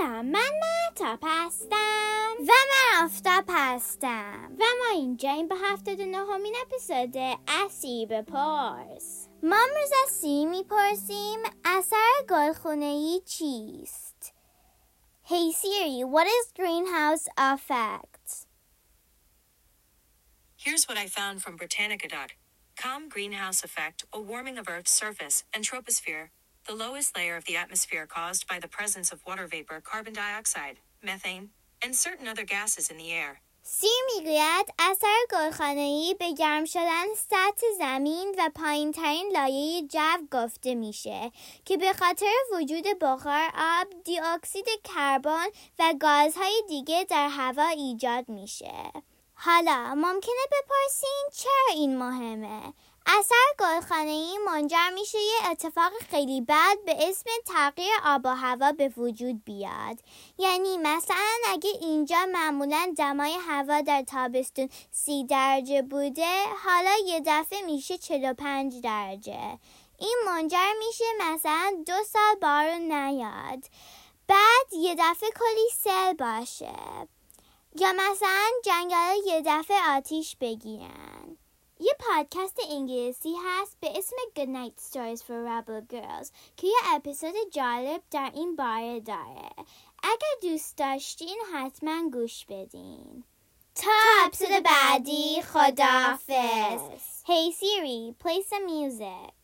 سلام من محتاب هستم و من آفتاب هستم و ما اینجاییم به هفتاد نهمین اپیزود اسی بپرس ما امروز از سی میپرسیم اثر گلخونه‌ای چیست Hey Siri, what is greenhouse effect? Here's what I found from Britannica.com Greenhouse effect, a warming of Earth's surface and troposphere, the lowest layer of the atmosphere caused by the presence of water vapor, carbon dioxide, methane, and certain other gases in the air. سی می‌گوید اثر گلخانه‌ای به گرم شدن سطح زمین و پایین ترین لایه جو گفته میشه که به خاطر وجود بخار آب، دی اکسید کربن و گازهای دیگه در هوا ایجاد میشه. حالا ممکنه بپرسین چرا این مهمه؟ اثر گلخانه‌ای منجر میشه یه اتفاق خیلی بد به اسم تغییر آب و هوا به وجود بیاد. یعنی مثلا اگه اینجا معمولا دمای هوا در تابستون سی درجه بوده حالا یه دفعه میشه 45 درجه. این منجر میشه مثلا دو سال بارون نیاد. بعد یه دفعه کلی سل باشه. یا مثلا جنگل یه دفعه آتیش بگیرن. یه پادکست انگلیسی هست به اسم Good Night Stories for Rebel Girls که یه اپیزود جالب در این باره داره اگر دوست داشتین حتما گوش بدین تا اپیزود بعدی خدافز Hey Siri, play some music